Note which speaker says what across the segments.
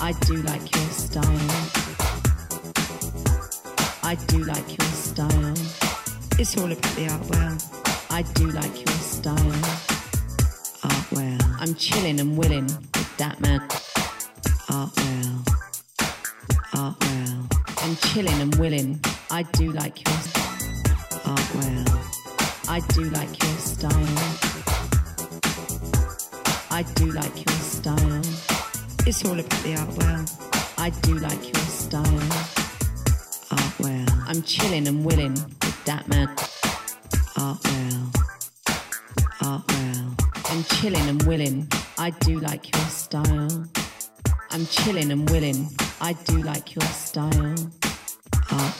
Speaker 1: I do like your style. I do like your style. It's all about the art well. I do like your style. Art well. I'm chilling and willing with that man. Art well. Art well. I'm chilling and willing. I do like your style. art well. I do like your style. I do like your style. It's all about the art well. I do like your style. Art well. I'm chilling and willing with that man. Art well. Art well. I'm chilling and willing. I do like your style. I'm chilling and willing. I do like your style. Art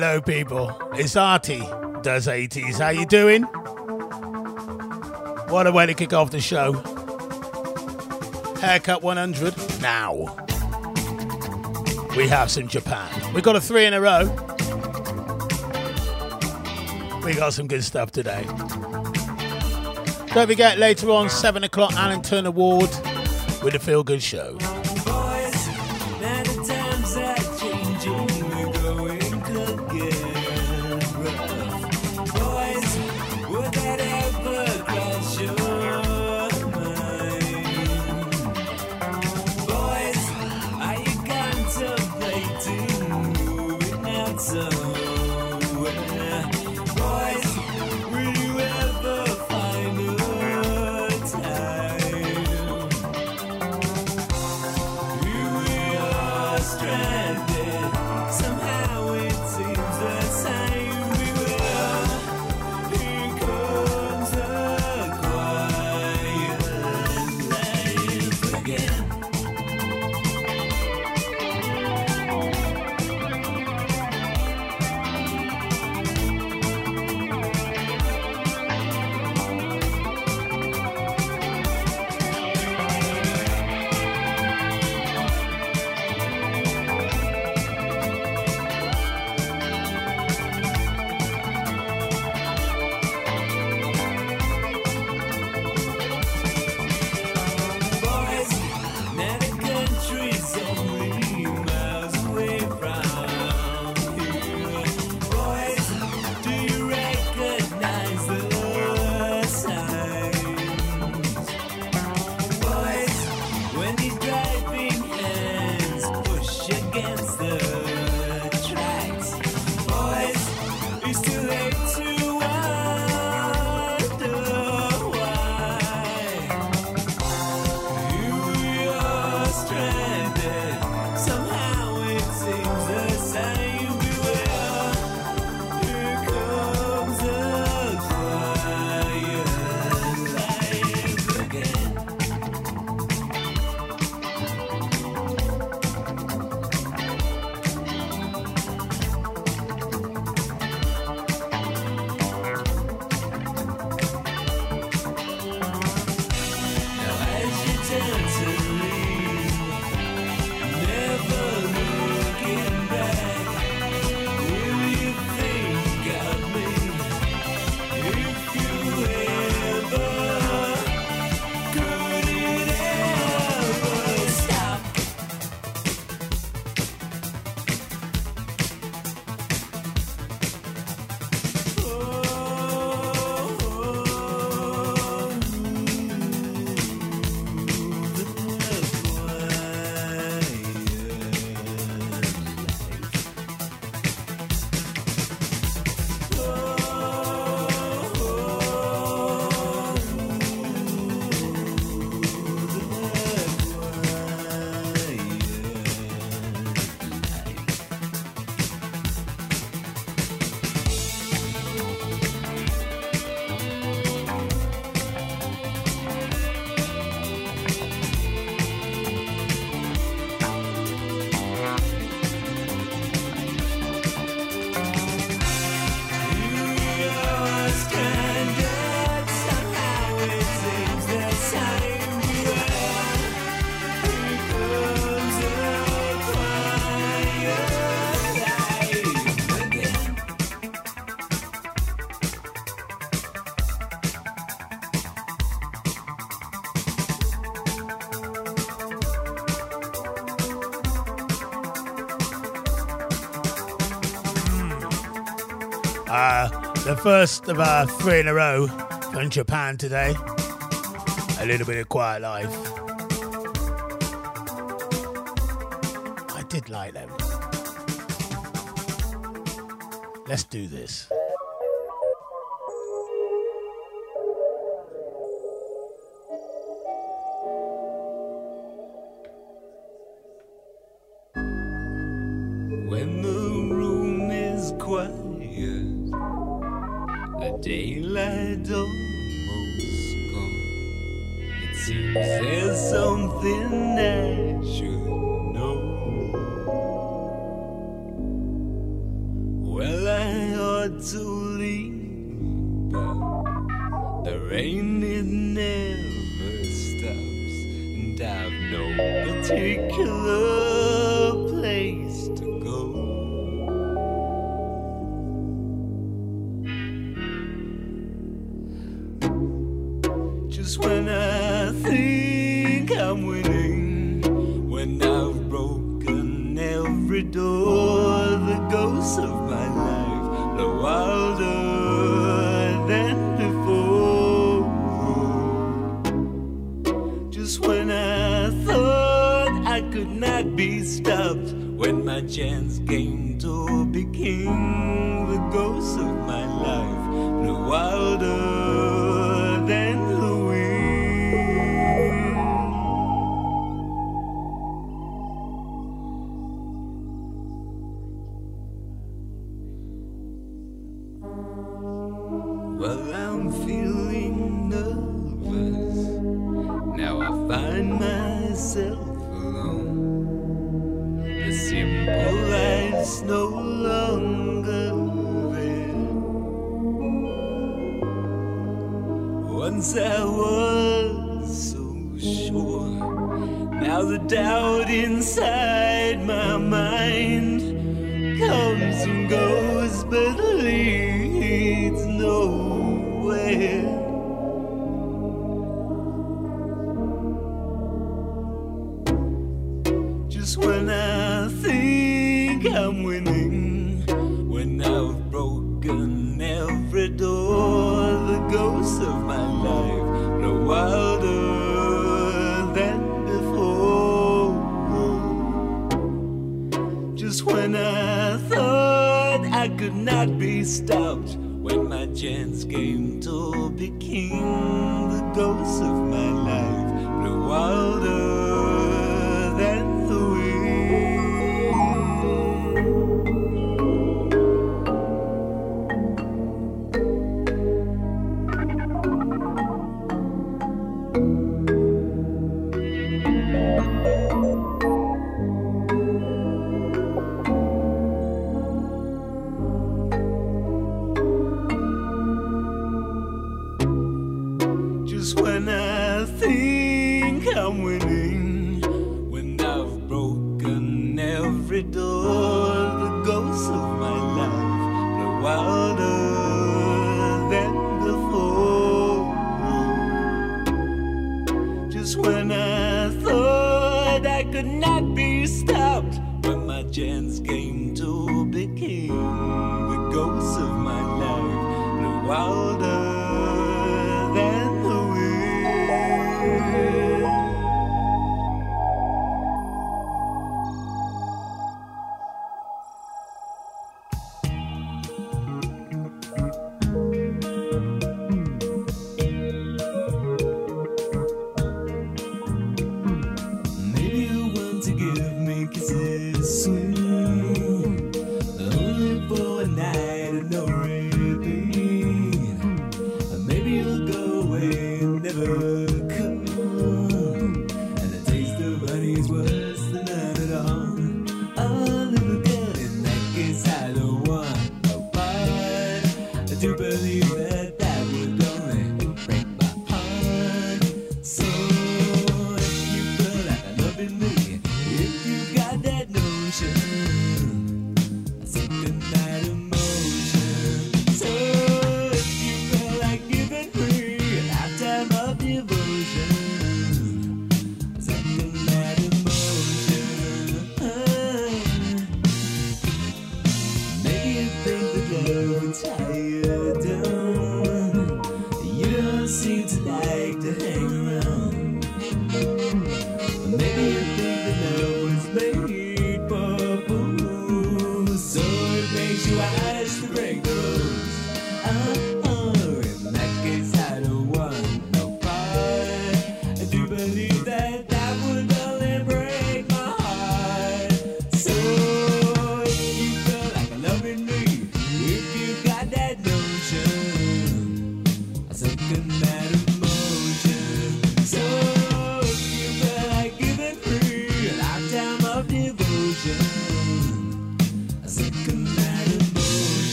Speaker 2: Hello, people. It's Artie. Does 80s. How you doing? What a way to kick off the show. Haircut 100 now. We have some Japan. We got a three in a row. We got some good stuff today. Don't forget later on, 7 o'clock, Alan Turner Ward with the Feel Good Show.
Speaker 1: First of our three in a row from Japan today. A little bit of quiet life. I did like them. Let's do this. when I thought I could not be stopped. When my chance came to become the ghost of my life, blew out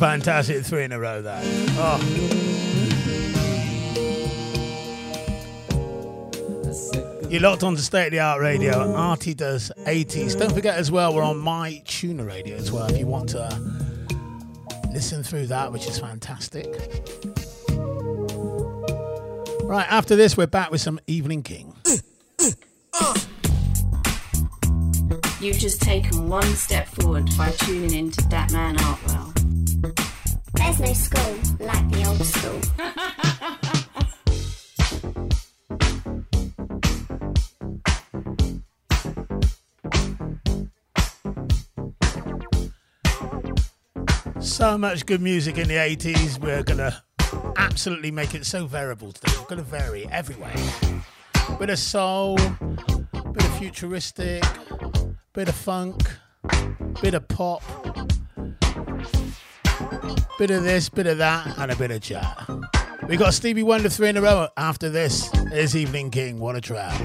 Speaker 2: fantastic three in a row that. Oh. You're locked on to State of the Art Radio. Artie does 80s. Don't forget as well, we're on My Tuner Radio as well if you want to listen through that, which is fantastic. Right, after this, we're back with some Evelyn King.
Speaker 3: You've just taken one step forward by tuning in to Dat Man Artwell. There's no school like the old school.
Speaker 2: so much good music in the 80s. We're to absolutely make it so variable today. We're to vary everywhere. Bit of soul, bit of futuristic, bit of funk, bit of pop, Bit of this, bit of that, and a bit of chat. We got Stevie Wonder three in a row. After this is Evelyn King. What a track.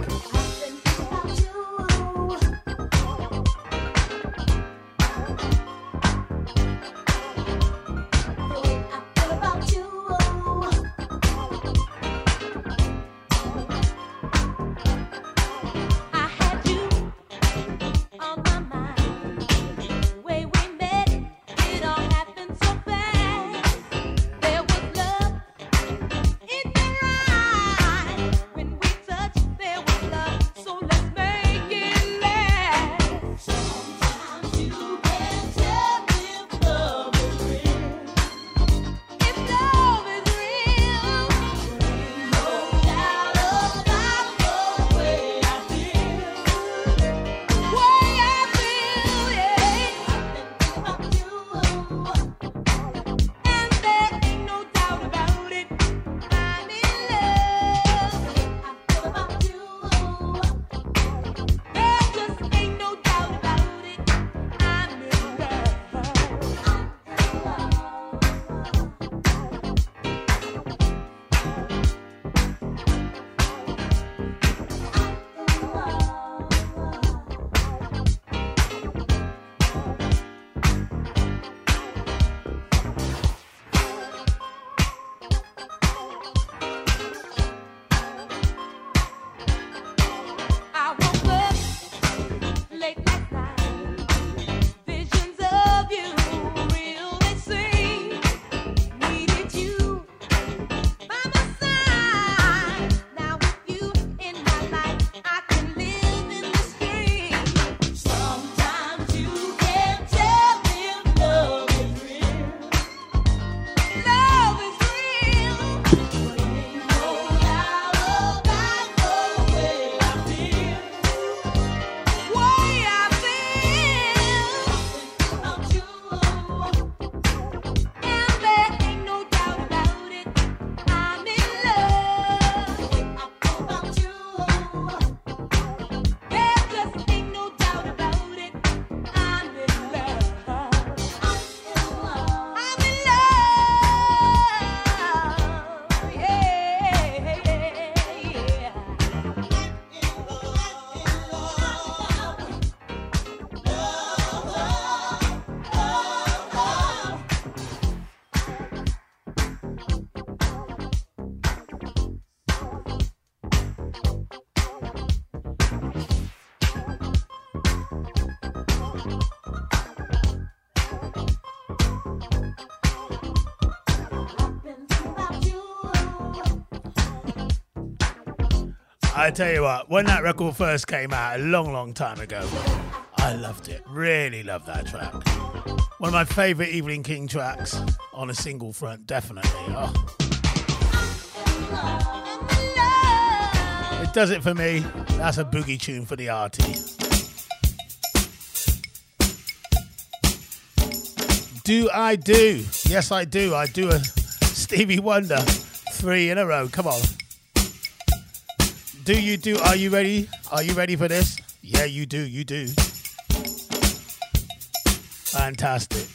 Speaker 4: I tell you what, when that record first came out a long, long time ago, I loved it. Really loved that track. One of my favourite Evelyn King tracks on a single front, definitely. Oh. It does it for me. That's a boogie tune for the arty. Do I do? Yes, I do. I do a Stevie Wonder three in a row. Come on. Do you do? Are you ready? Are you ready for this? Yeah, you do. You do. Fantastic.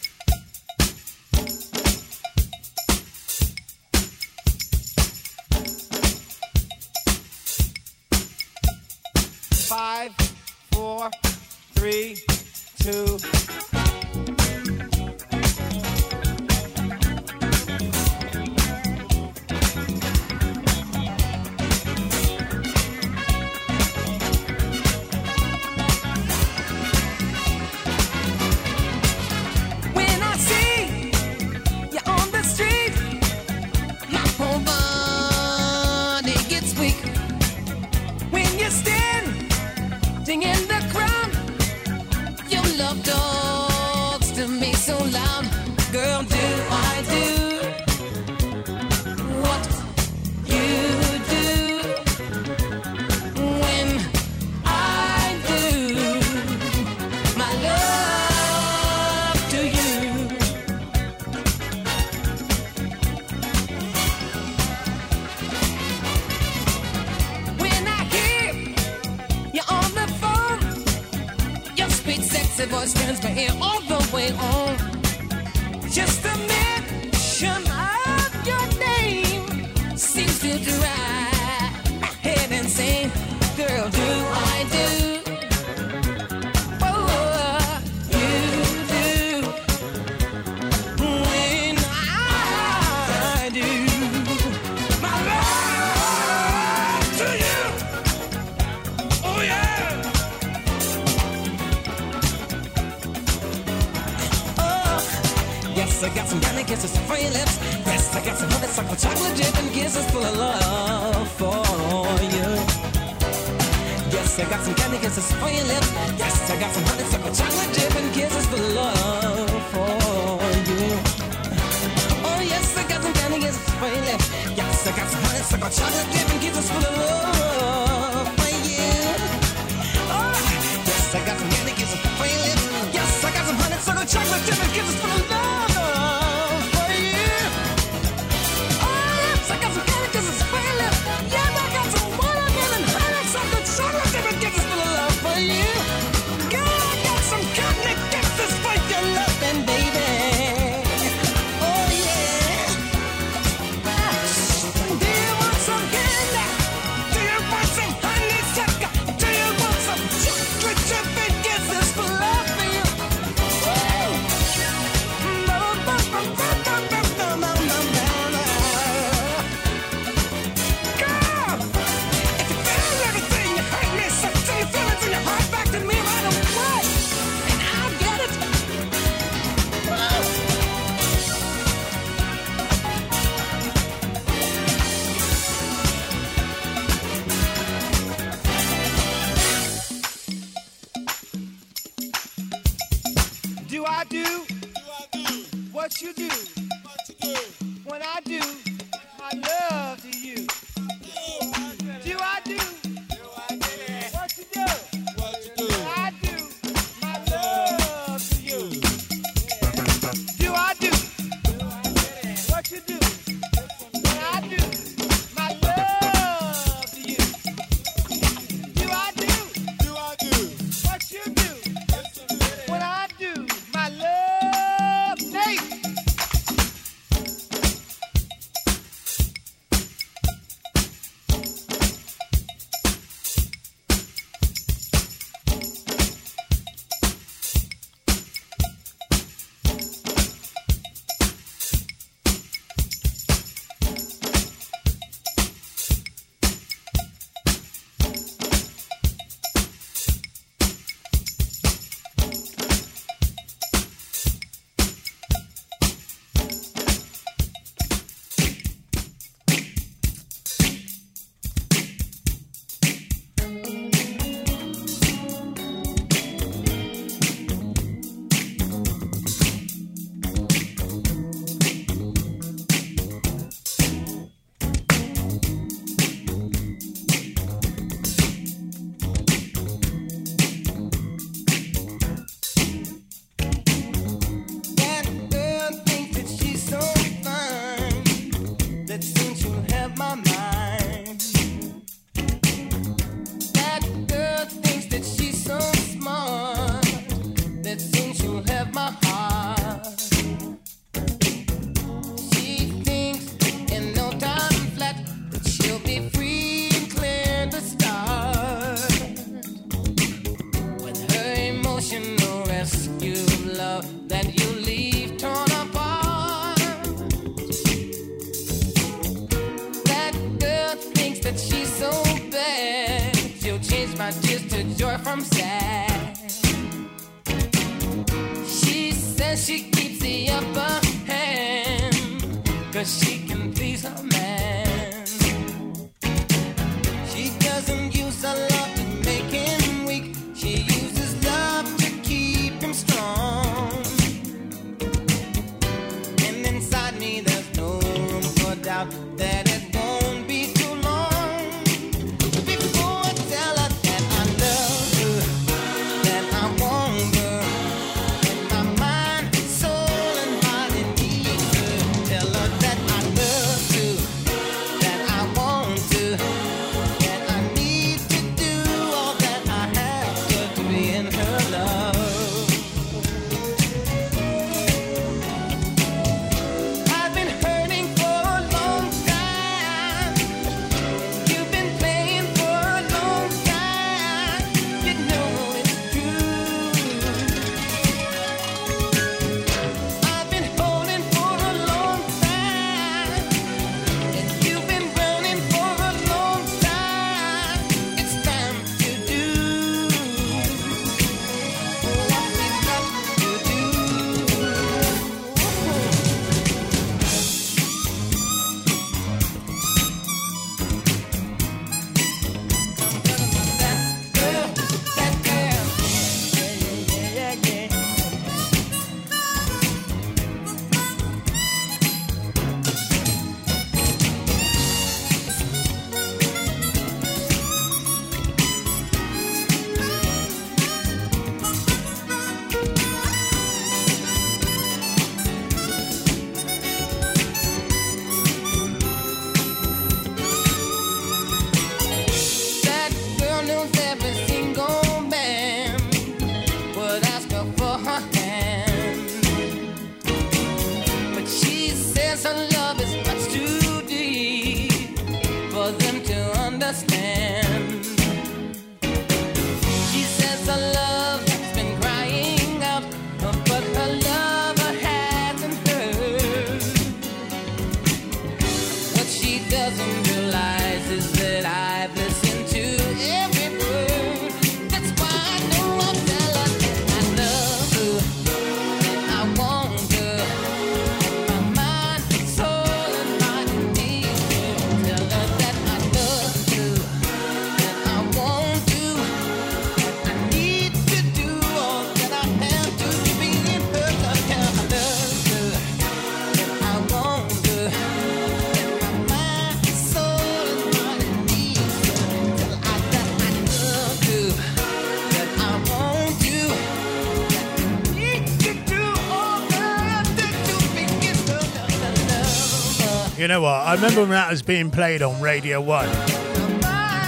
Speaker 5: Know what? I remember when that was being played on Radio 1.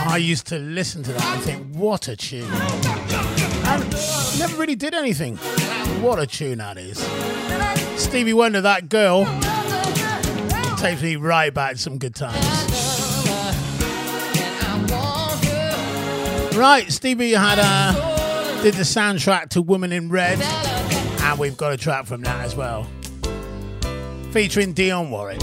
Speaker 5: I used to listen to that and think, what a tune. And never really did anything. What a tune that is. Stevie Wonder, that girl, takes me right back to some good times. Right, Stevie had a, did the soundtrack to Woman in Red, and we've got a track from that as well, featuring Dionne Warwick.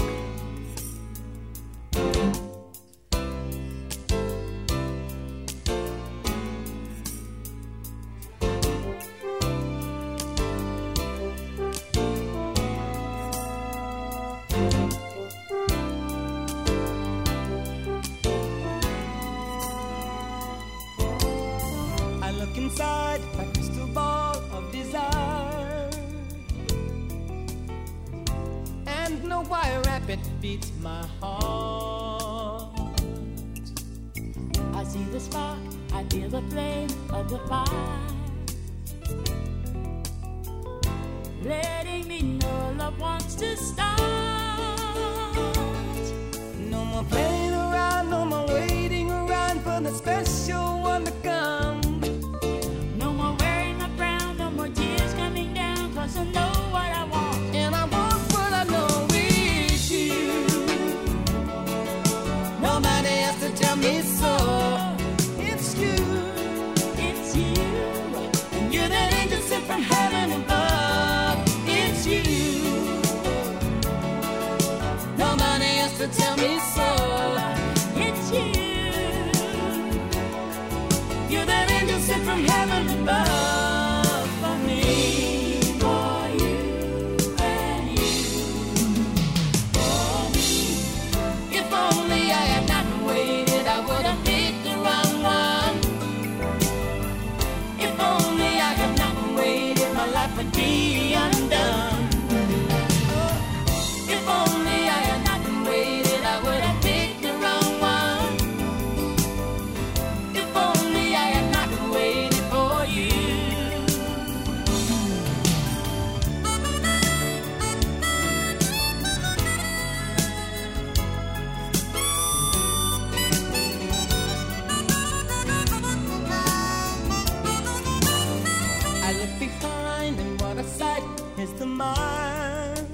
Speaker 6: is the mind.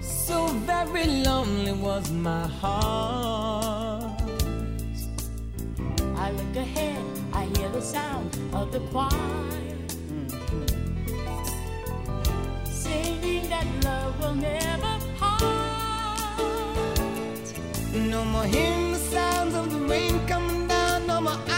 Speaker 2: So very lonely was
Speaker 5: my heart.
Speaker 7: I look ahead, I hear the sound of the choir. Singing that love will never part.
Speaker 5: No more hearing the sounds of the rain coming down, no more.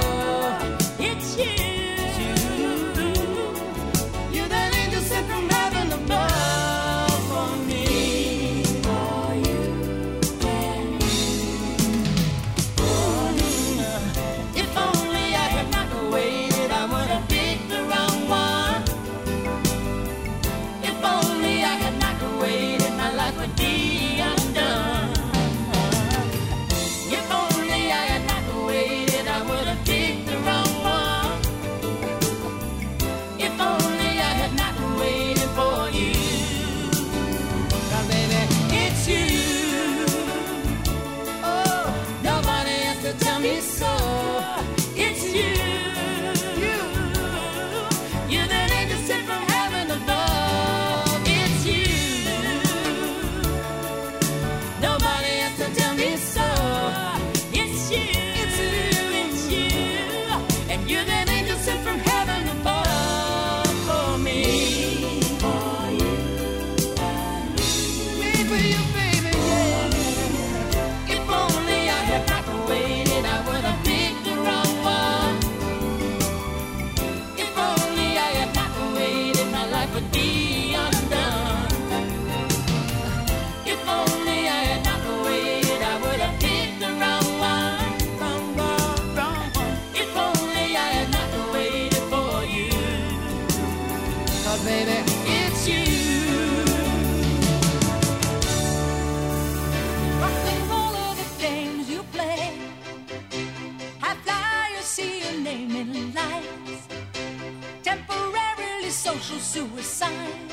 Speaker 7: the sign.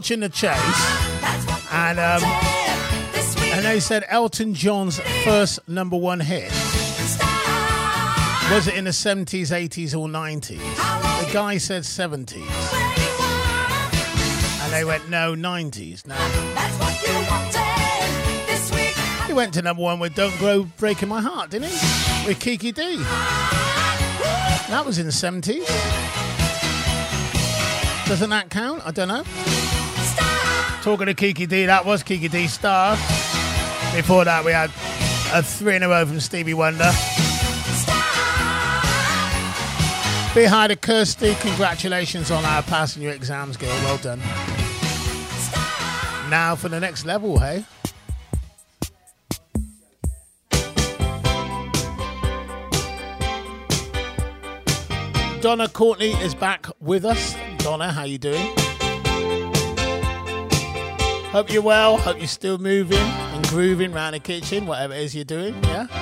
Speaker 2: Watching the chase, and um, and they said Elton John's first number one hit was it in the 70s, 80s, or 90s? The guy said 70s, and they went no 90s. No. He went to number one with "Don't Go Breaking My Heart," didn't he? With Kiki Dee. That was in the 70s. Doesn't that count? I don't know. Talking to Kiki Dee, that was Kiki Dee Star. Before that, we had a three in a row from Stevie Wonder. Be hi to Kirsty. Congratulations on our passing your exams, girl. Well done. Now for the next level, hey? Donna Courtney is back with us. Donna, how you doing? Hope you're well. Hope you're still moving and grooving around the kitchen, whatever it is you're doing. Yeah.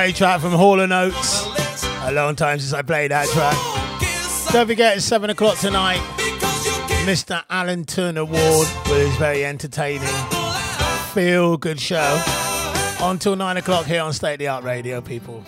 Speaker 2: Great track from Hall and Oates. A long time since I played that track. Don't forget, it's 7 o'clock tonight. Mr. Alan Turner Ward with his very entertaining, feel good show. Until 9 o'clock here on State of the Art Radio, people.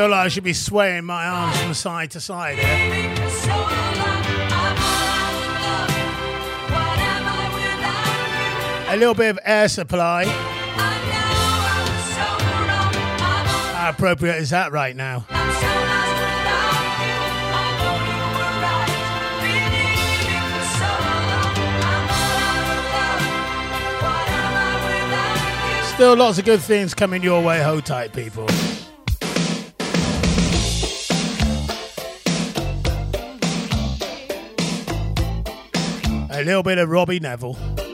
Speaker 2: feel like I should be swaying my arms from side to side. A little bit of air supply. How appropriate is that right now? Still lots of good things coming your way, hold tight, people. a little bit of Robbie
Speaker 8: Nevil.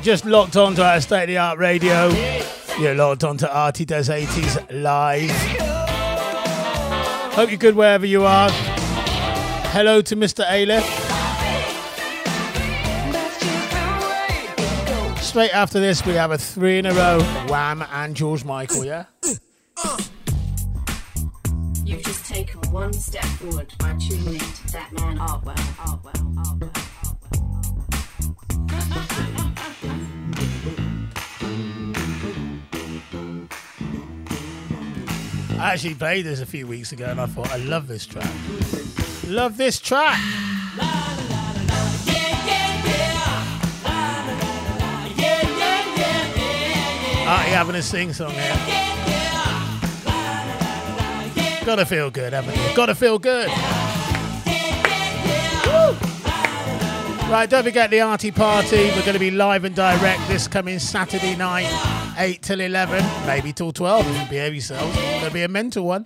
Speaker 8: Just locked onto our state of the art radio. You're locked onto Artie Does 80s live. Hope you're good wherever you are. Hello to Mr. Aleph. Straight after this, we have a three in a row Wham and George Michael, yeah?
Speaker 3: You've just taken one step forward by tuning in to that man Artwell, Artwell, Artwell.
Speaker 8: I actually played this a few weeks ago and I thought, I love this track. Love this track. Ah, Artie having a sing song here. Gotta feel good, haven't you? Gotta feel good. Right, don't forget the Artie Party. We're going to be live and direct this coming Saturday night, 8 till 11, maybe till 12 if you behave yourselves. It's going to be a mental one.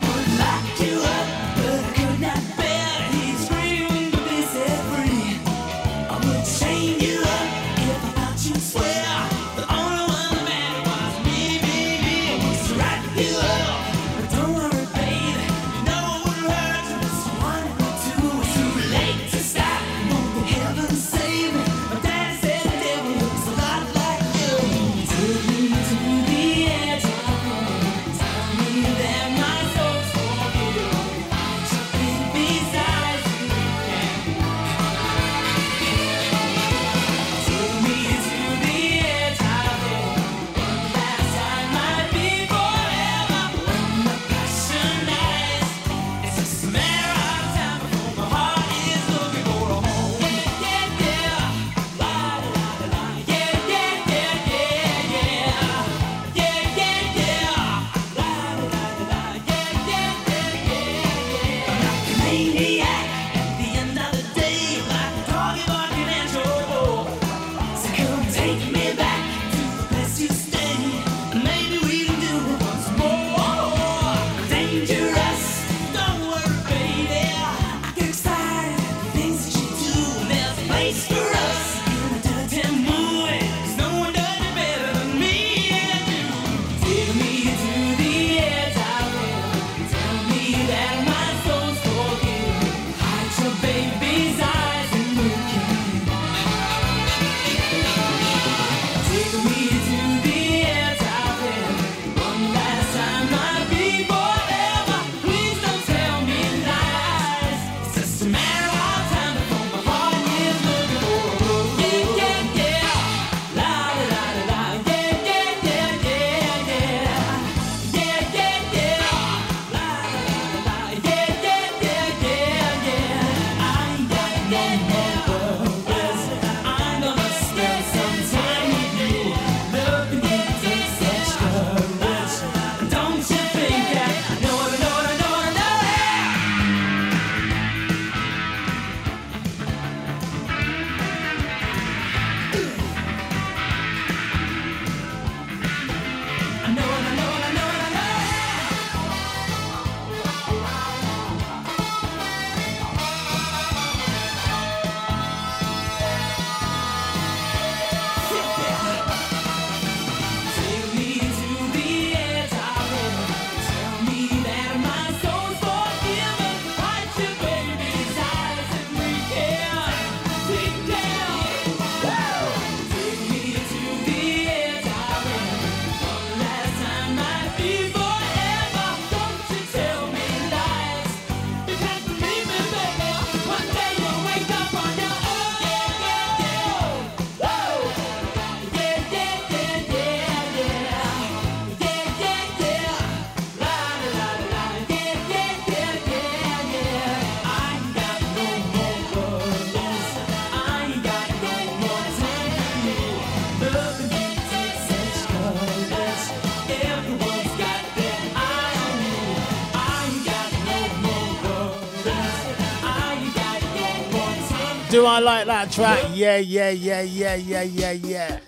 Speaker 1: I like that track? Yeah, yeah, yeah, yeah, yeah, yeah, yeah.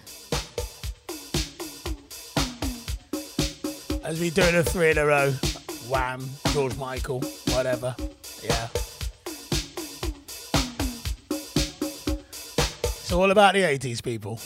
Speaker 1: As we do the three in a row. Wham, George Michael, whatever. Yeah. It's all about the 80s, people.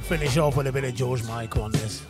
Speaker 1: Finish off with a bit of George Michael on this.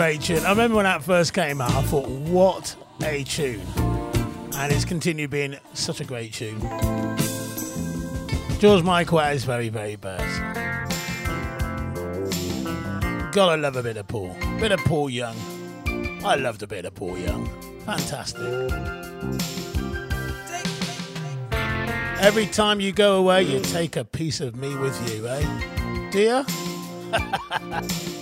Speaker 2: Great tune. I remember when that first came out, I thought, what a tune. And it's continued being such a great tune. George Michael his very, very best. Gotta love a bit of Paul. Bit of Paul Young. I loved a bit of Paul Young. Fantastic. Every time you go away, you take a piece of me with you, eh? Do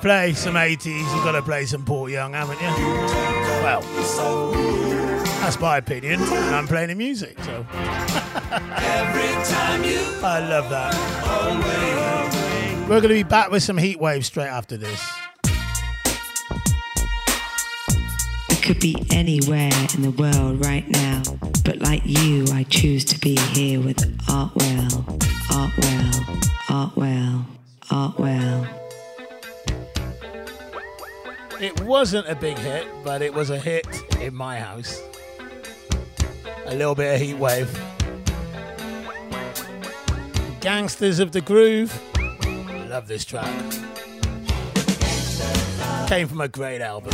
Speaker 9: play some 80s, you've got to play some Paul Young, haven't you? Well, that's my opinion, and I'm playing the music, so. I love that. We're going to be back with some heat waves straight after this.
Speaker 10: I could be anywhere in the world right now, but like you, I choose to be here with Artwell, Artwell,
Speaker 9: wasn't a big hit, but it was a hit in my house. A little bit of Heatwave. Gangsters of the Groove. Love this track. Came from a great album.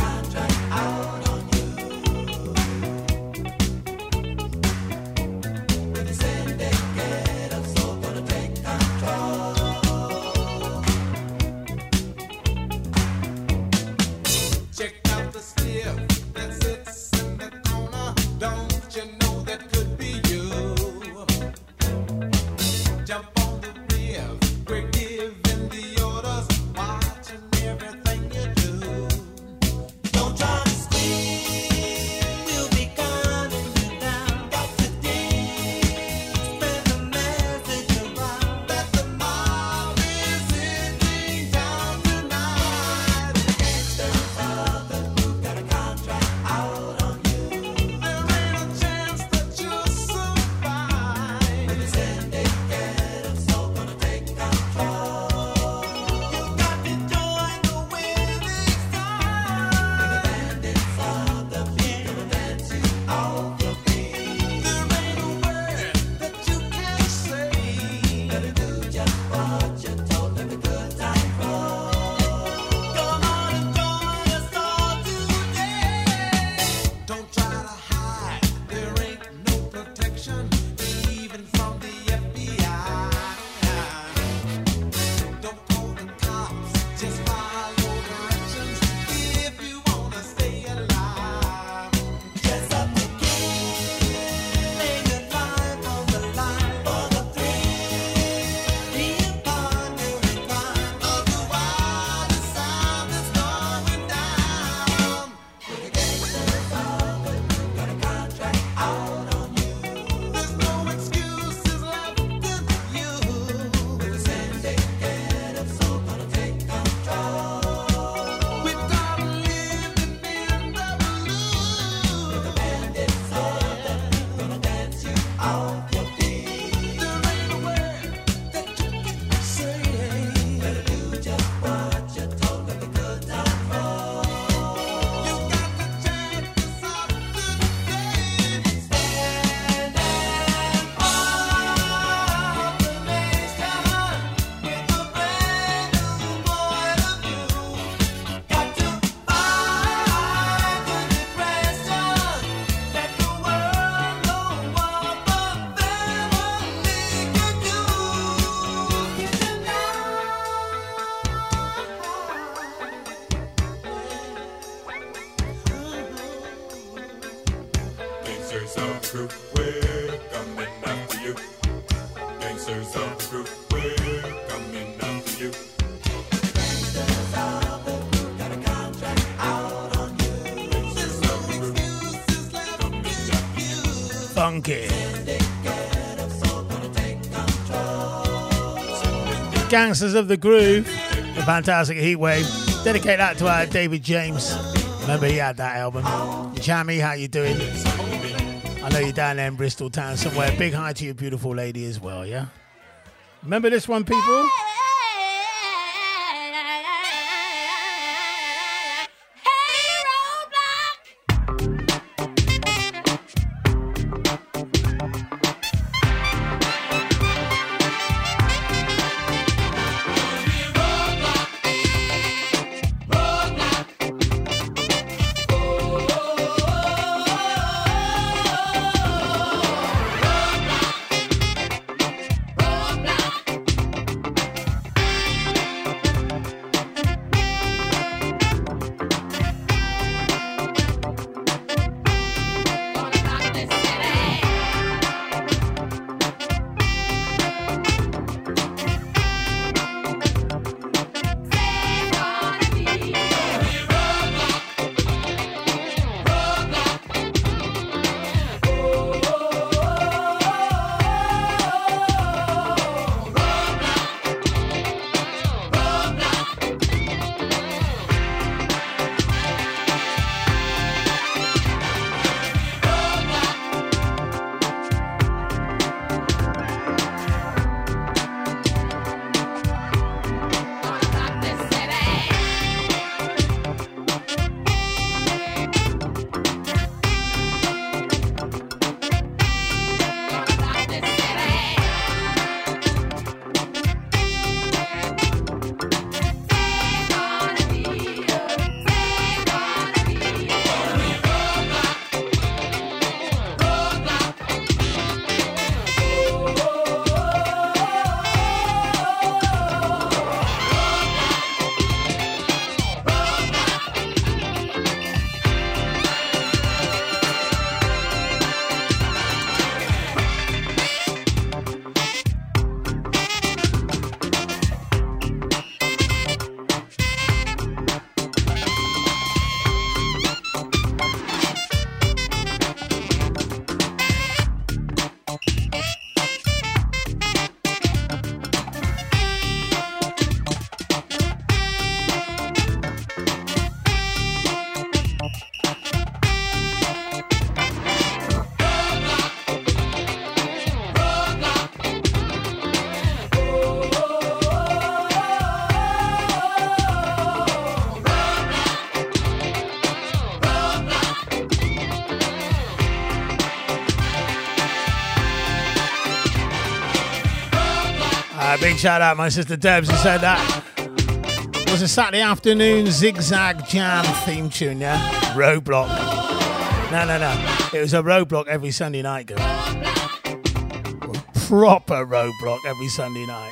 Speaker 2: Gangsters of the
Speaker 9: Groove, the fantastic Heatwave. Dedicate that to our David James. Remember he had that album. Jammy, how you doing? I know you're down there in Bristol town somewhere. Big hi to your beautiful lady as well, yeah? Remember this one, people?
Speaker 11: Shout out my sister Debs who said that It was a Saturday afternoon zigzag jam theme tune, yeah? Roadblock. No, no, no. It was a roadblock every Sunday night, girl. Proper roadblock every Sunday night.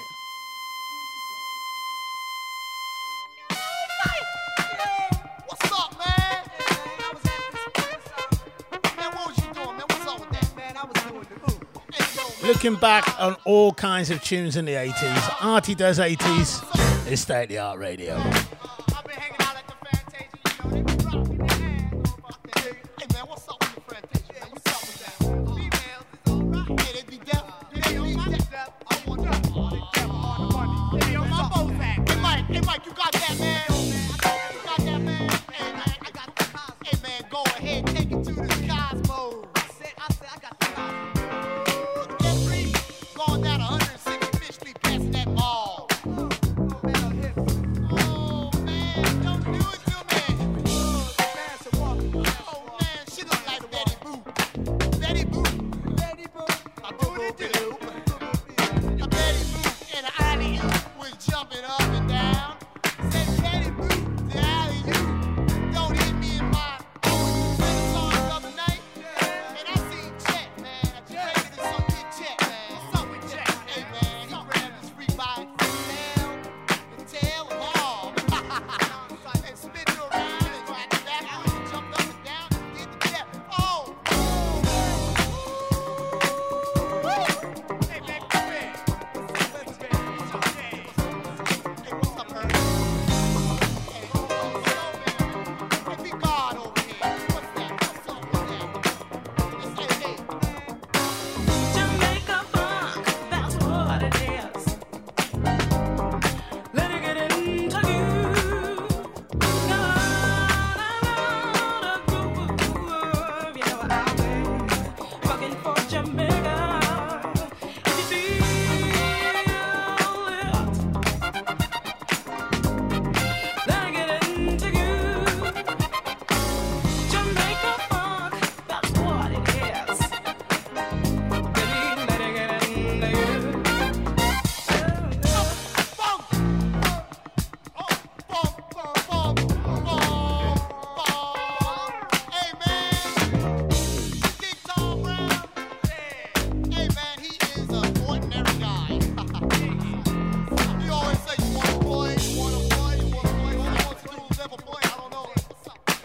Speaker 11: Looking back on all kinds of tunes in the 80s, Artie does 80s, it's State of the Art Radio.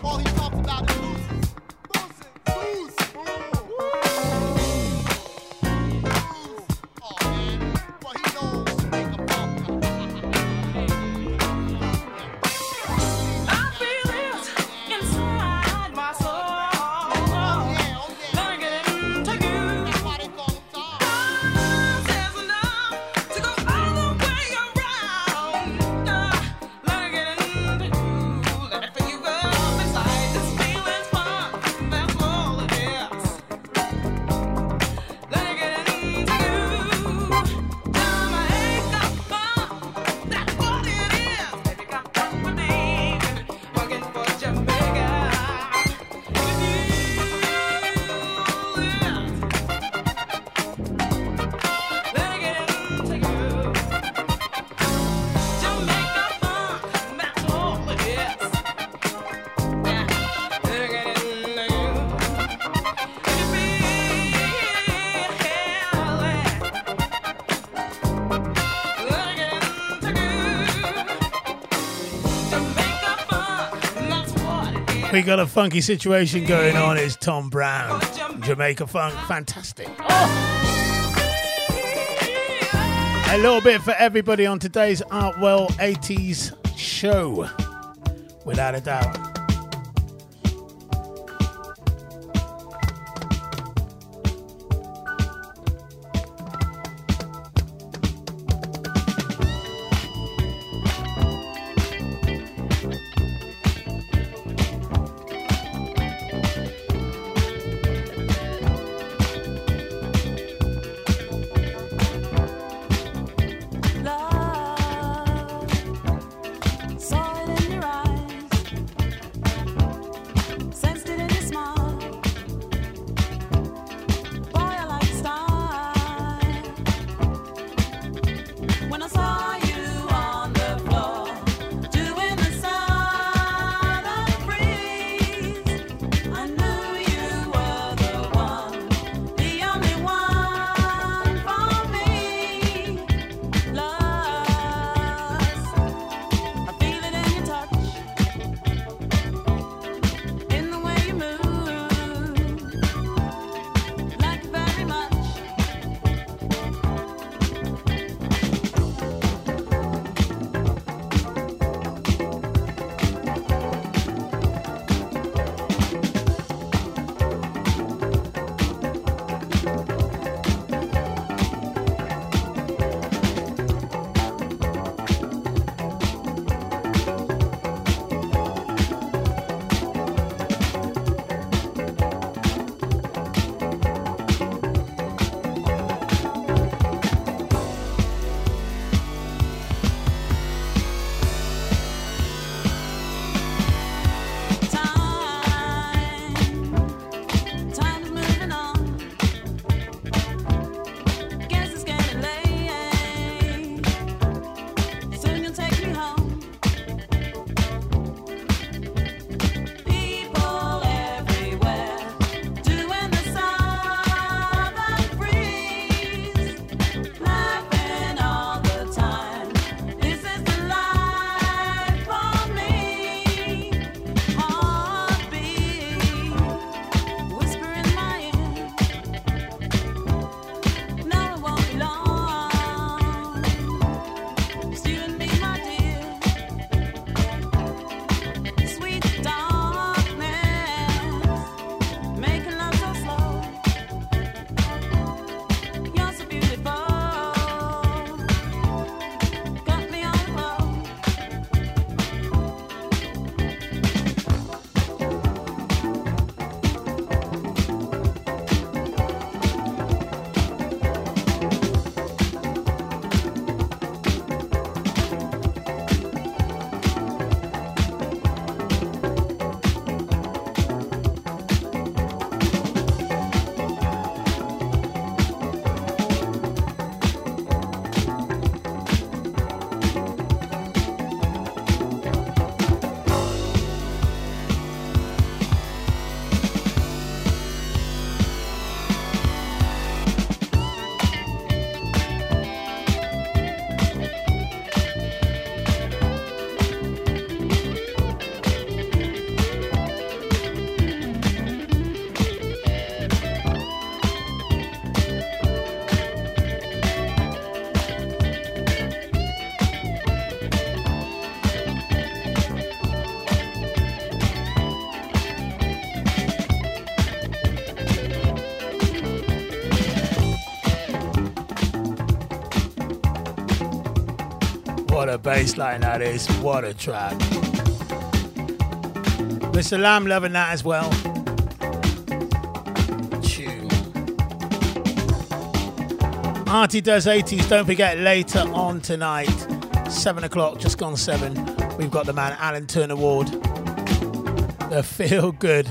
Speaker 11: All he talks about is losing. We got a funky situation going on. It's Tom Browne, Jamaica Funk, fantastic. Oh. A little bit for everybody on today's Artwell 80s show, without a doubt.
Speaker 1: Bass line that is. What a track. Mr. Lamb loving that as well. Tune. Artie does 80s. Don't forget later on tonight, 7 o'clock, just gone 7. We've got the man Alan Turner Ward. The Feel Good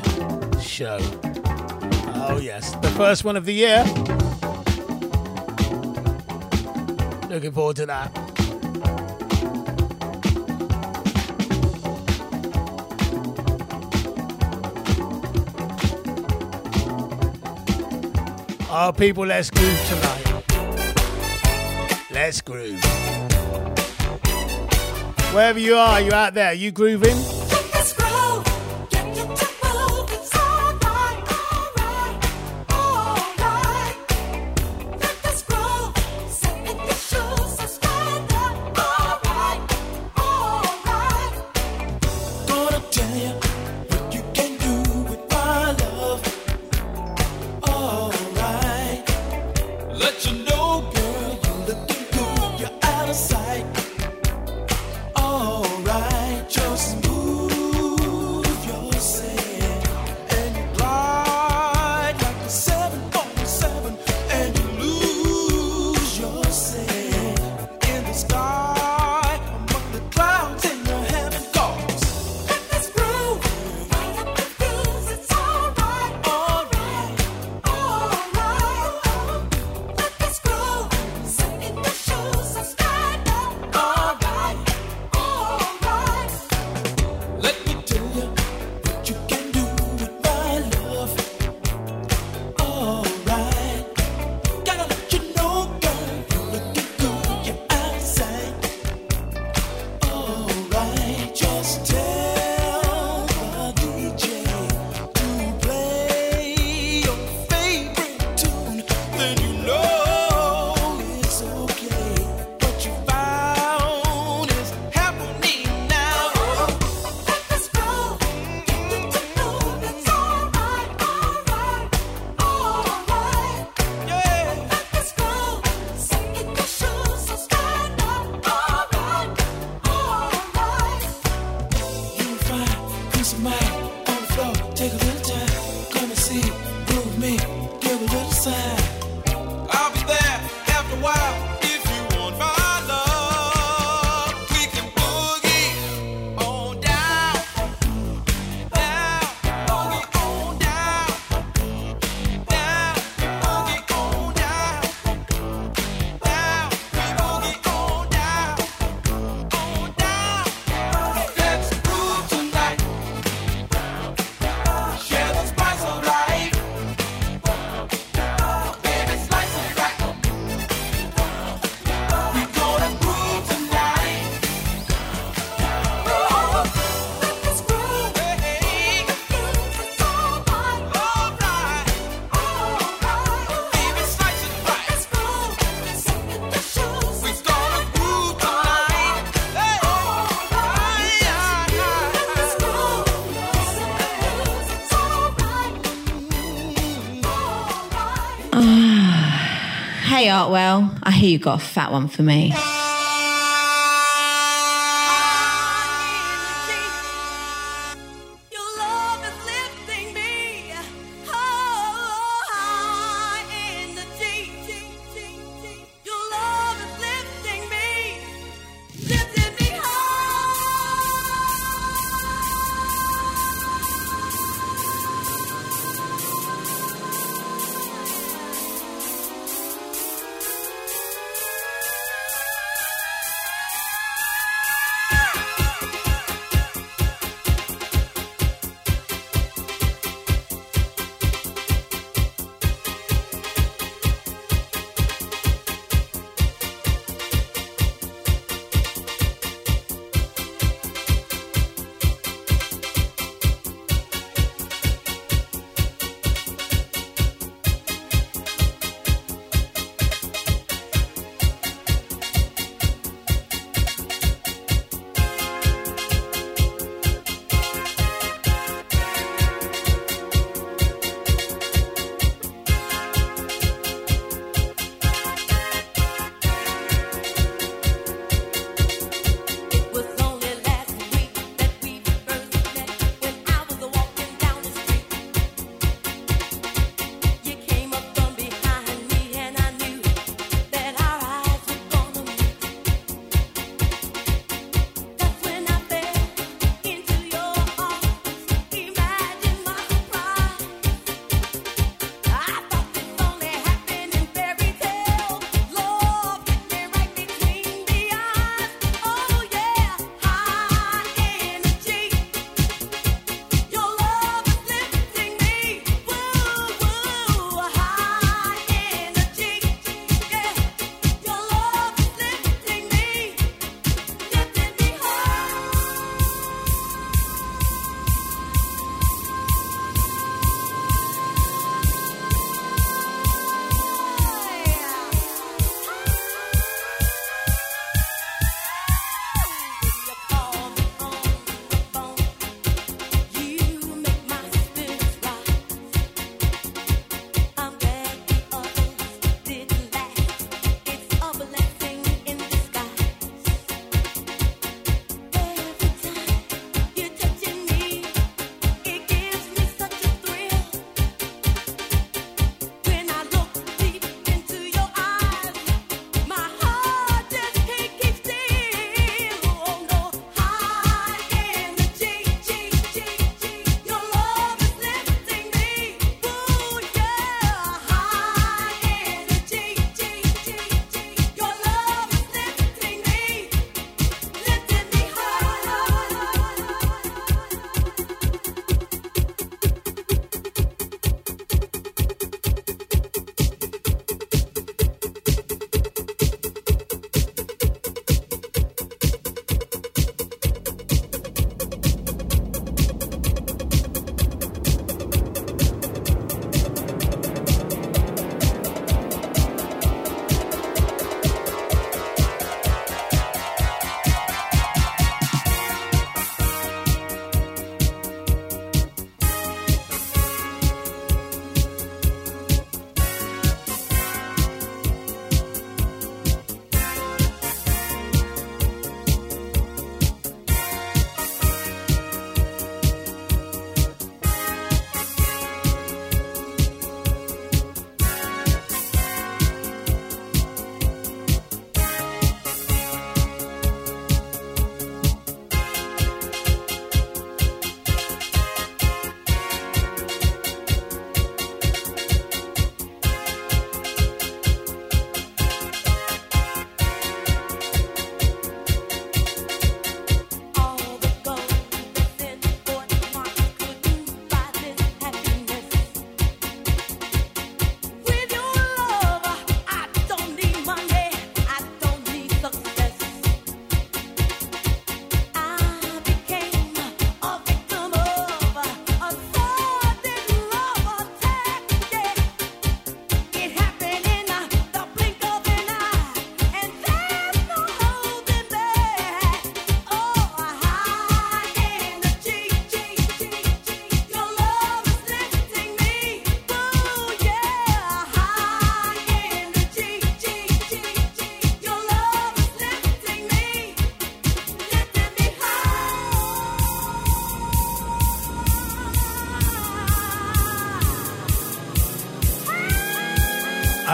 Speaker 1: Show. Oh, yes. The first one of the year. Looking forward to that. Oh, people, let's groove tonight. Let's groove. Wherever you are, you out there, you grooving?
Speaker 8: Hey, Artwell, I hear you got a fat one for me.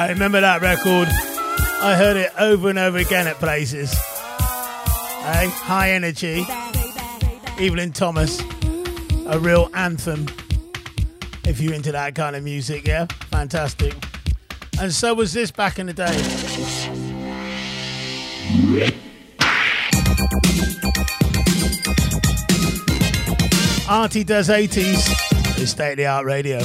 Speaker 7: I remember that record. I heard it over and over again at places. Hey, high energy. Evelyn Thomas, a real anthem. If you're into that kind of music, yeah, fantastic. And so was this back in the day. Artie does 80s. It's state of the art radio.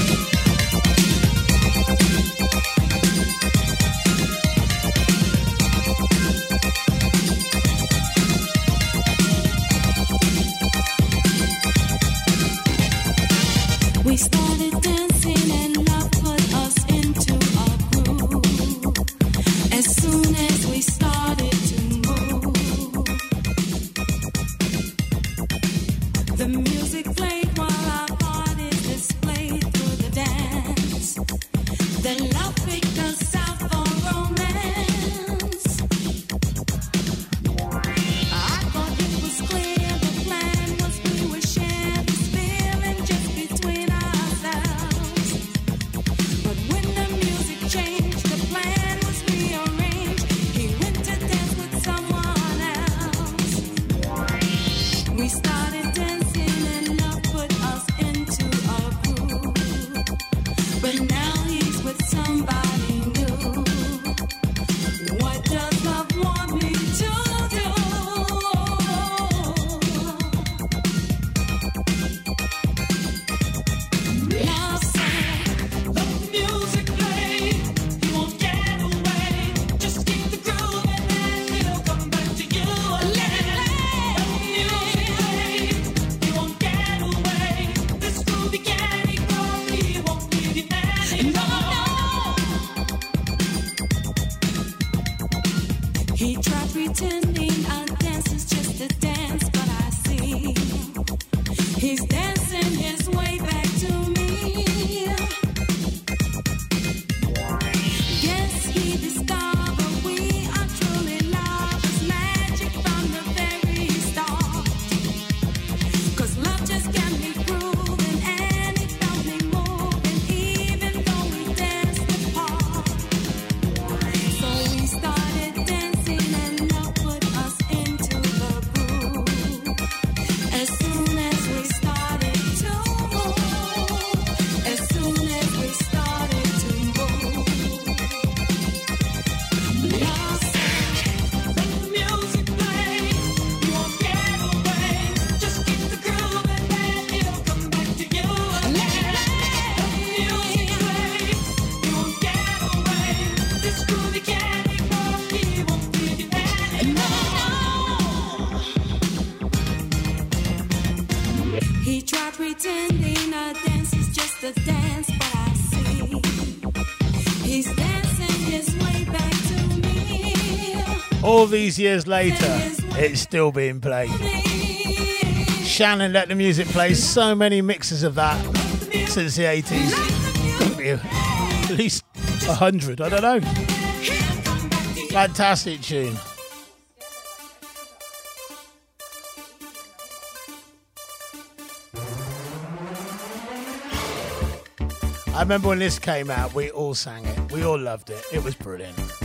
Speaker 7: These years later, it's still being played. Shannon let the music play so many mixes of that since the 80s. At least a hundred, I don't know. Fantastic tune. I remember when this came out, we all sang it. We all loved it. It was brilliant.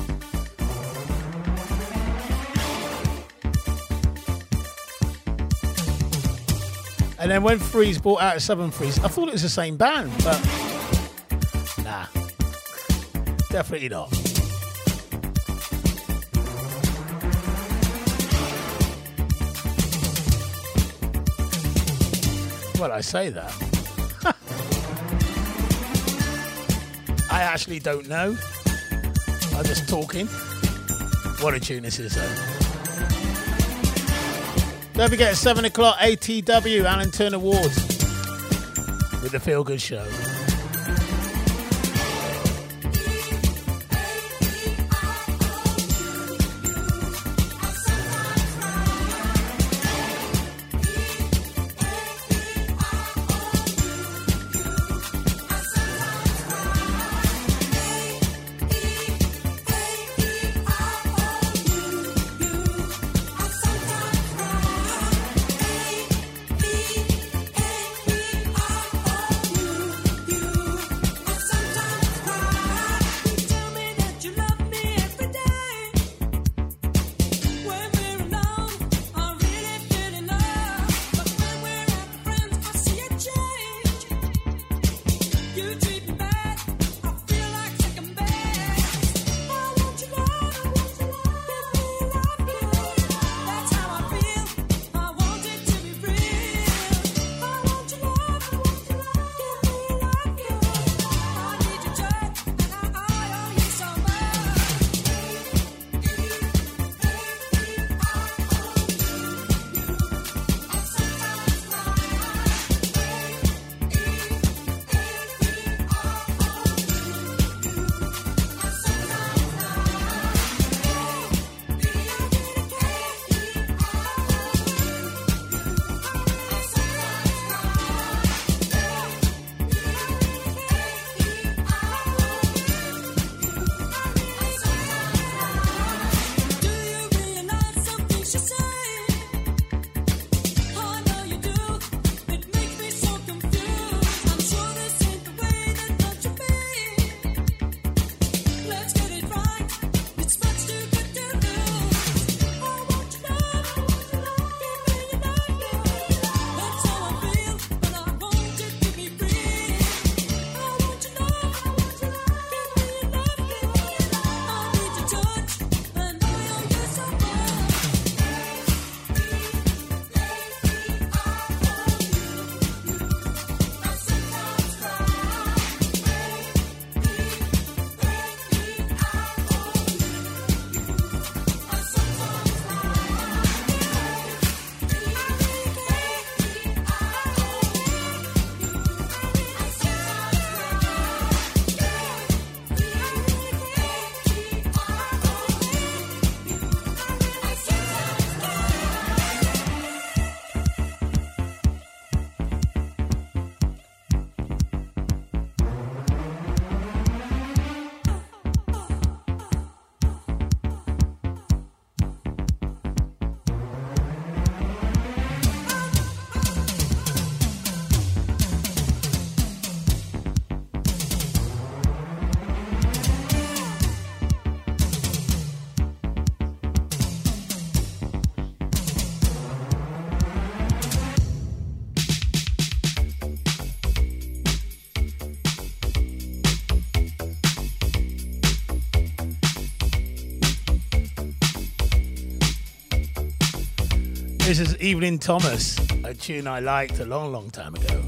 Speaker 7: And then when Freeez bought out Southern Freeez, I thought it was the same band, but nah, definitely not. Well, I say that. I actually don't know. I'm just talking. What a tune this is, though. Don't forget, 7 o'clock, ATW, Alan Turner Awards with the Feel Good Show. This is Evelyn Thomas, a tune I liked a long, long time ago.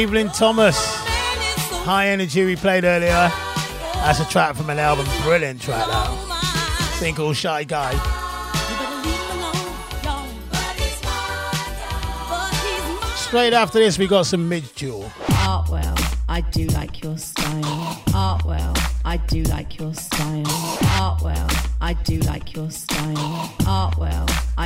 Speaker 7: Evelyn Thomas. High Energy we played earlier. That's a track from an album. Brilliant track that. Single Shy Guy. Straight after this we got some mid duel.
Speaker 1: Artwell, I do like your style. Artwell, I do like your style. Artwell, I do like your style.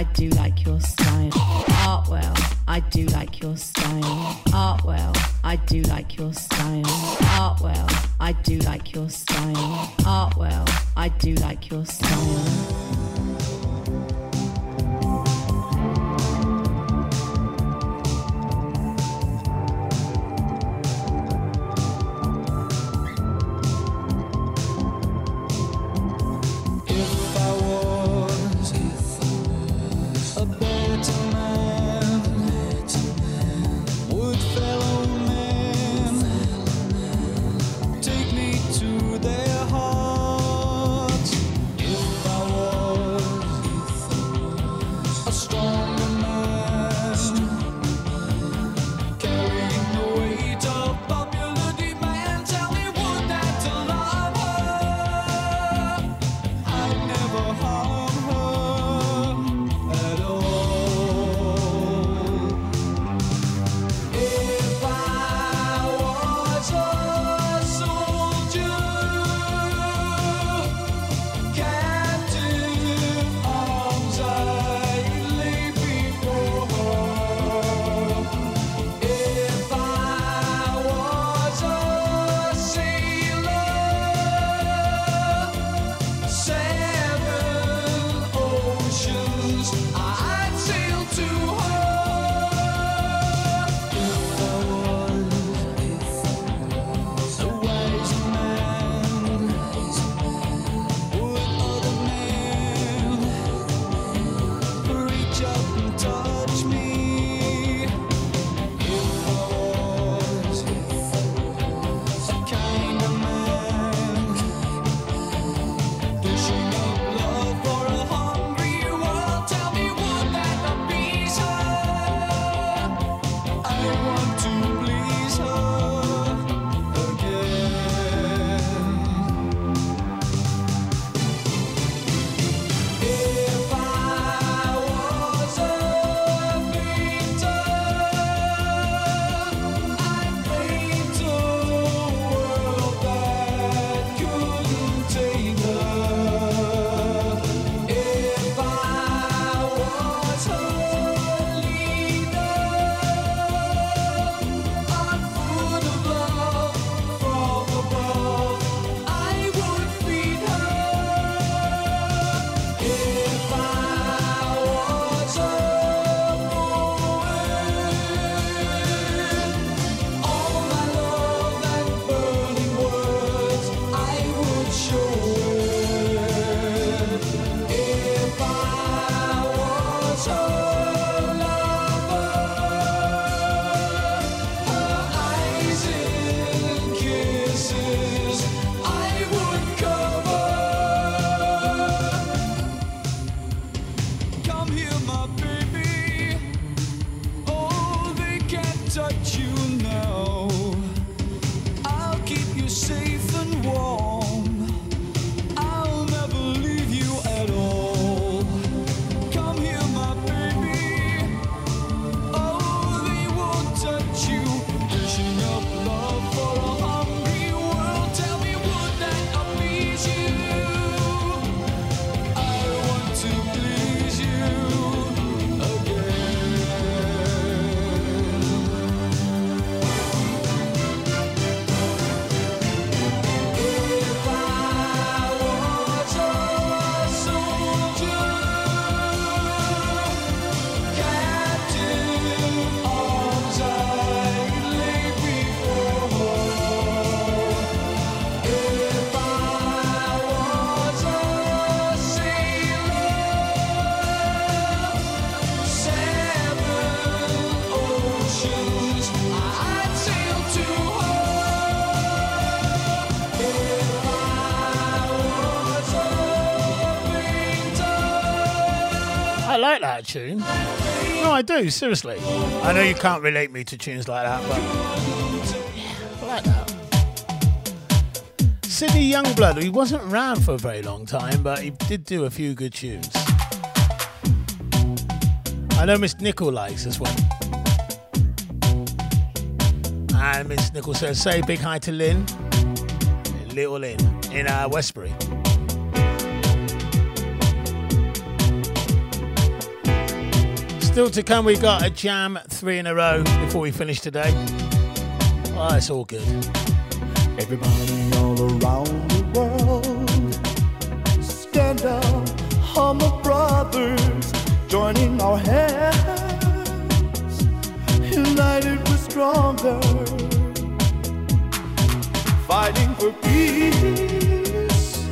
Speaker 1: I do like your style. Artwell, I do like your style. Artwell, I do like your style. Artwell, I do like your style. Artwell, I do like your style.
Speaker 2: tune. No, I do, seriously. I know you can't relate me to tunes like that, but yeah, I like that. Sydney Youngblood, he wasn't around for a very long time, but he did do a few good tunes. I know Miss Nickel likes this one. And Miss Nickel says, say big hi to Lynn. Little Lynn in uh, Westbury. Still to come, we got a jam three in a row before we finish today. Oh, it's all good.
Speaker 12: Everybody all around the world, stand up, humble brothers, joining our hands, united we're stronger, fighting for peace,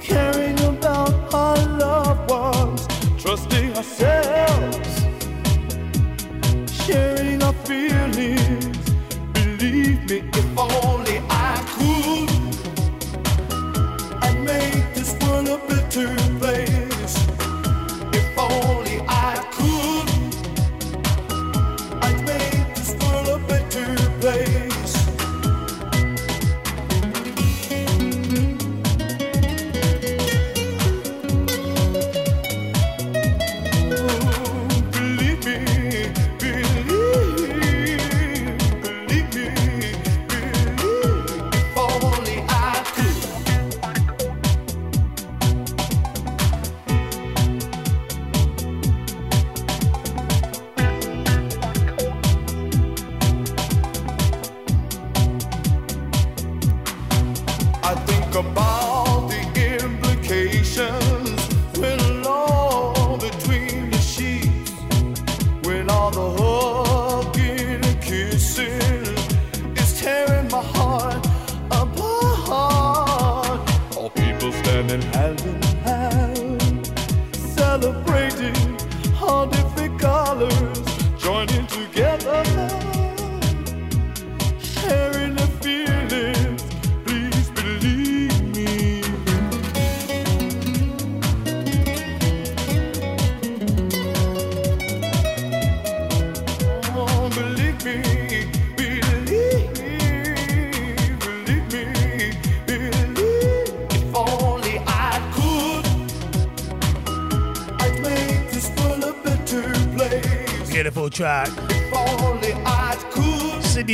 Speaker 12: caring about our loved ones, trusting ourselves, sharing our feelings. Believe me, if only I could, I'd make this world a better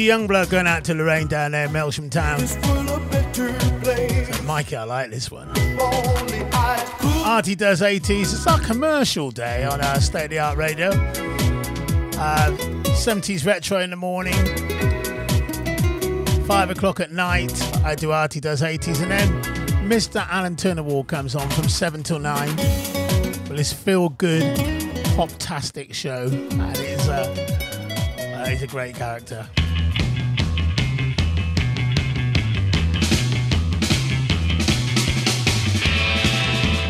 Speaker 2: Sydney Youngblood going out to Lorraine down there, Melksham Town.
Speaker 12: this world a better place.
Speaker 2: Mikey, I like this one.
Speaker 12: If only I could.
Speaker 2: Artie does 80s. It's our commercial day on our state of the art radio. Uh, 70s retro in the morning. Five o'clock at night, I do Artie does 80s. And then Mr. Alan Turner Wall comes on from 7 till 9. Well, this feel good, pop-tastic show. And it is a, uh, he's a great character.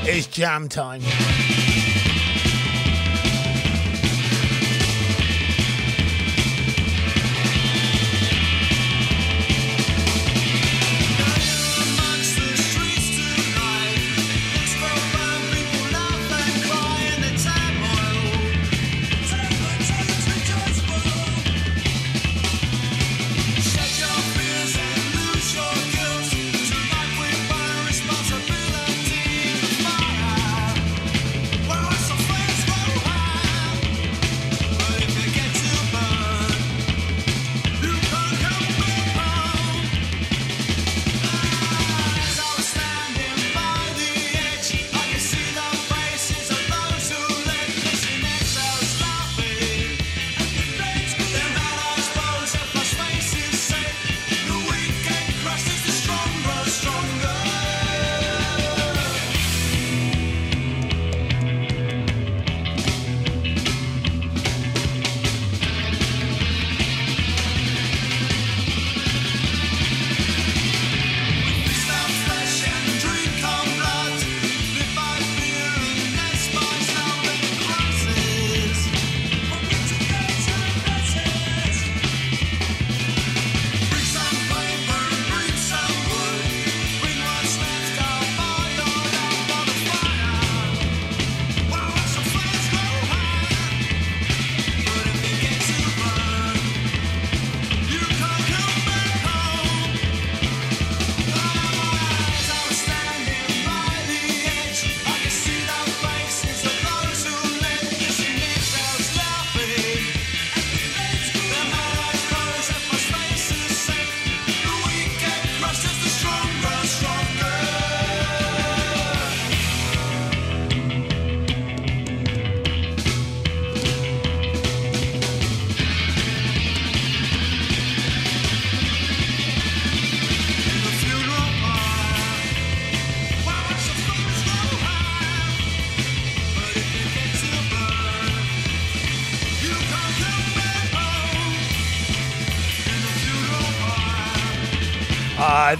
Speaker 2: It's jam time.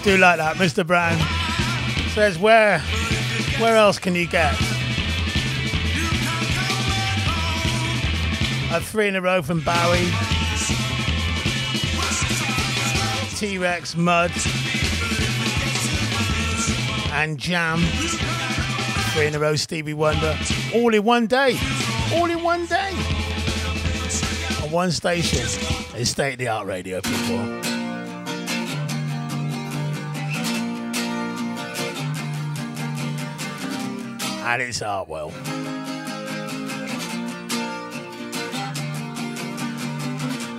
Speaker 2: Do like that. Mr. Brown says, where, where else can you get a three in a row from Bowie, T-Rex, Mud, and Jam. Three in a row, Stevie Wonder, all in one day, all in one day, on one station. It's state of the art radio, people. And it's Artwell.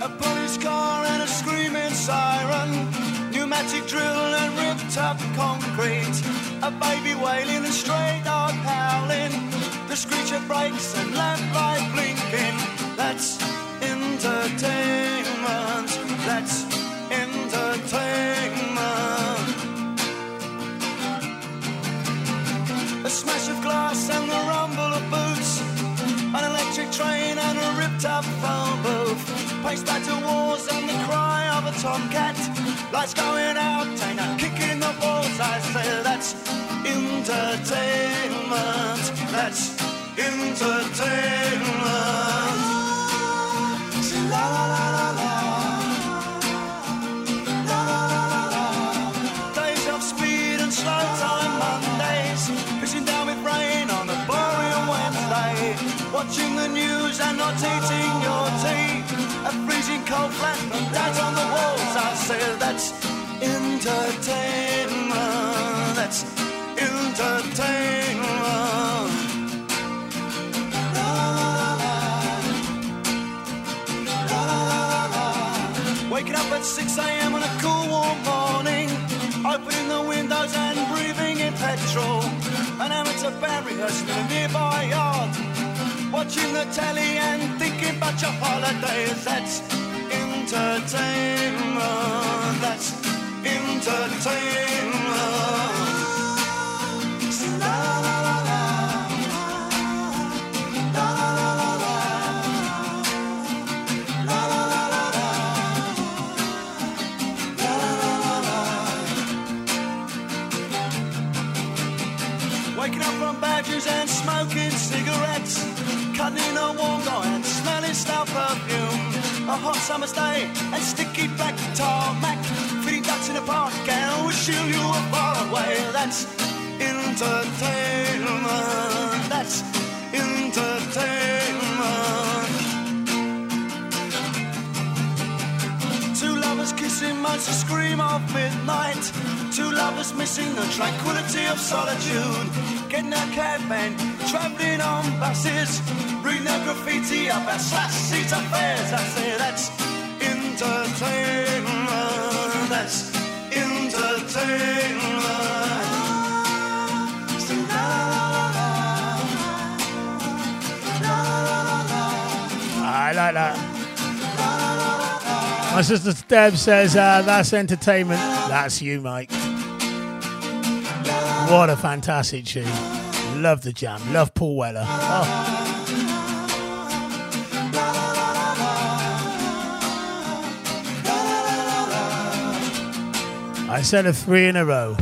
Speaker 13: A police car and a screaming siren, pneumatic drill and ripped up concrete, a baby wailing and stray dog howling, the screecher brakes and lamplight a tomcat. Lights going out and a kick in the balls. I say that's entertainment. That's entertainment. La la la la la. La la la la la. Days of speed and slow time Mondays. Pissing down with rain on a boring Wednesday. Watching the news and not eating your tea. Cold flat and dad's on the walls. I say that's entertainment. That's entertainment. Waking up at 6 a.m. on a cool warm morning, opening the windows and breathing in petrol. An amateur band rehearsing in a nearby yard, watching the telly and thinking about your holidays. That's entertainment. That's entertainment. La la la la. La la la la la. La la la la la. La la la la la. Waking up from badgers and smoking cigarettes. Cutting in a warm and smelling perfume. A hot summer's day and sticky black tarmac. Feeding ducks in a park and wishing you were far away. That's entertainment. That's entertainment. Two lovers kissing months a scream of midnight. Two lovers missing the tranquility of solitude. Getting a and traveling on buses. Reading their graffiti slash seat affairs. I say that's entertainment. That's entertainment. So la la
Speaker 2: My sister Deb says, uh, that's entertainment. That's you, Mike. What a fantastic tune. Love the jam. Love Paul Weller. Oh. I said a three in a row.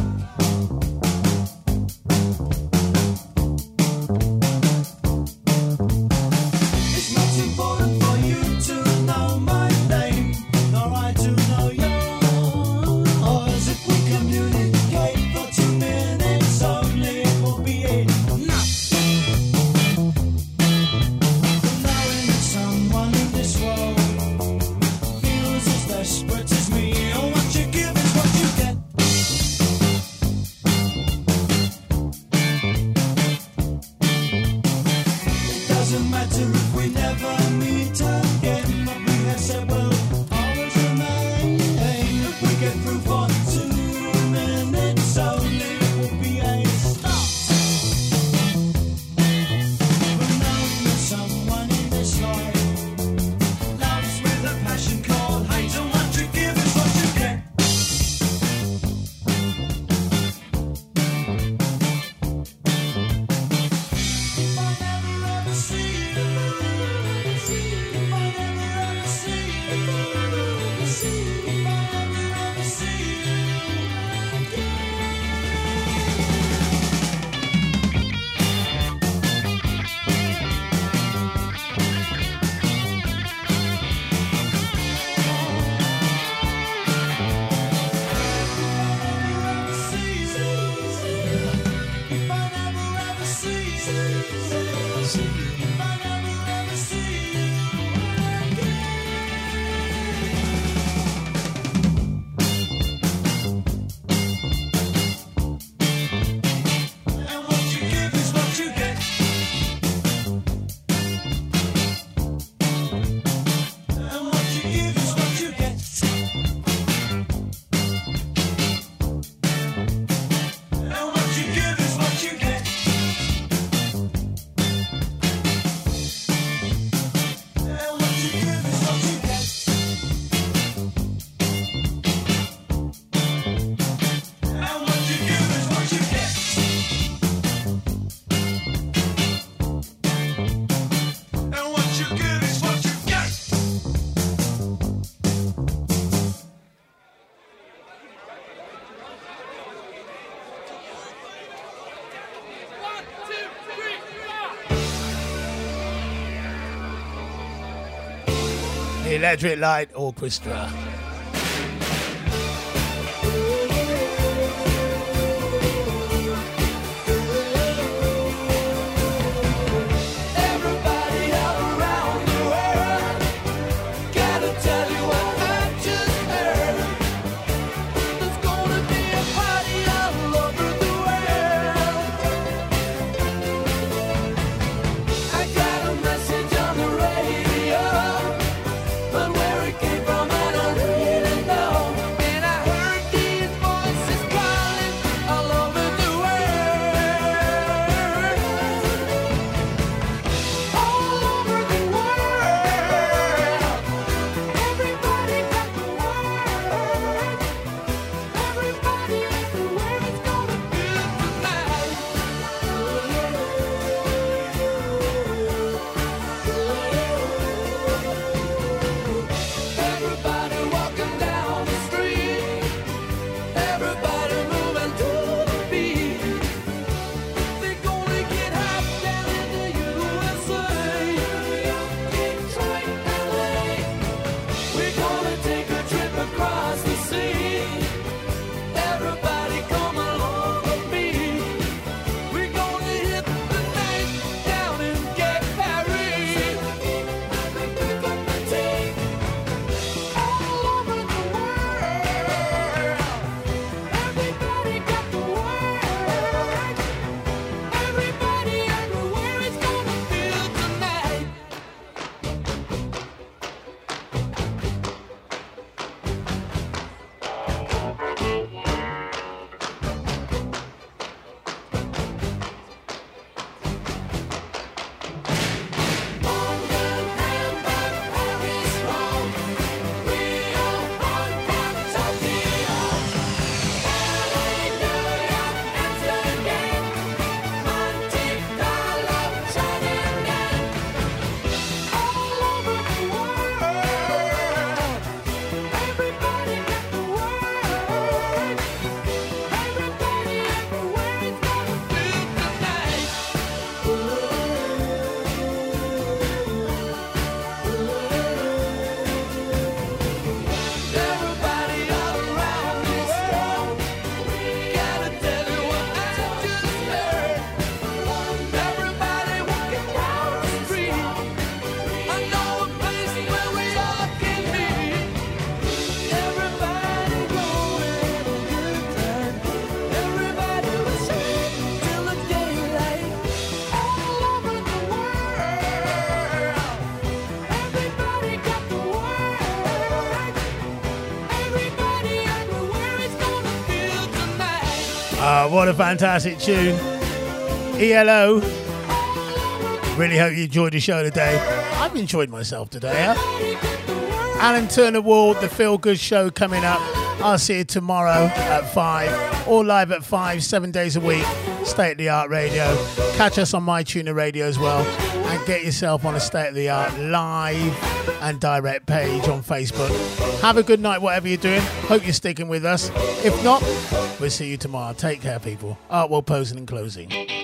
Speaker 1: Electric Light Orchestra.
Speaker 2: What a
Speaker 1: fantastic tune. ELO. Really hope you enjoyed the show today. I've enjoyed myself today. Huh? Alan Turner Ward, the Feel Good Show coming up. I'll see you tomorrow at 5 or live at 5, seven days a week. State of the Art Radio. Catch us on myTuner Radio as well and get yourself on a state of the art live and direct page on Facebook. Have a good night, whatever you're doing. Hope you're sticking with us. If not, we'll see you tomorrow. Take care, people. Artwell posing and closing.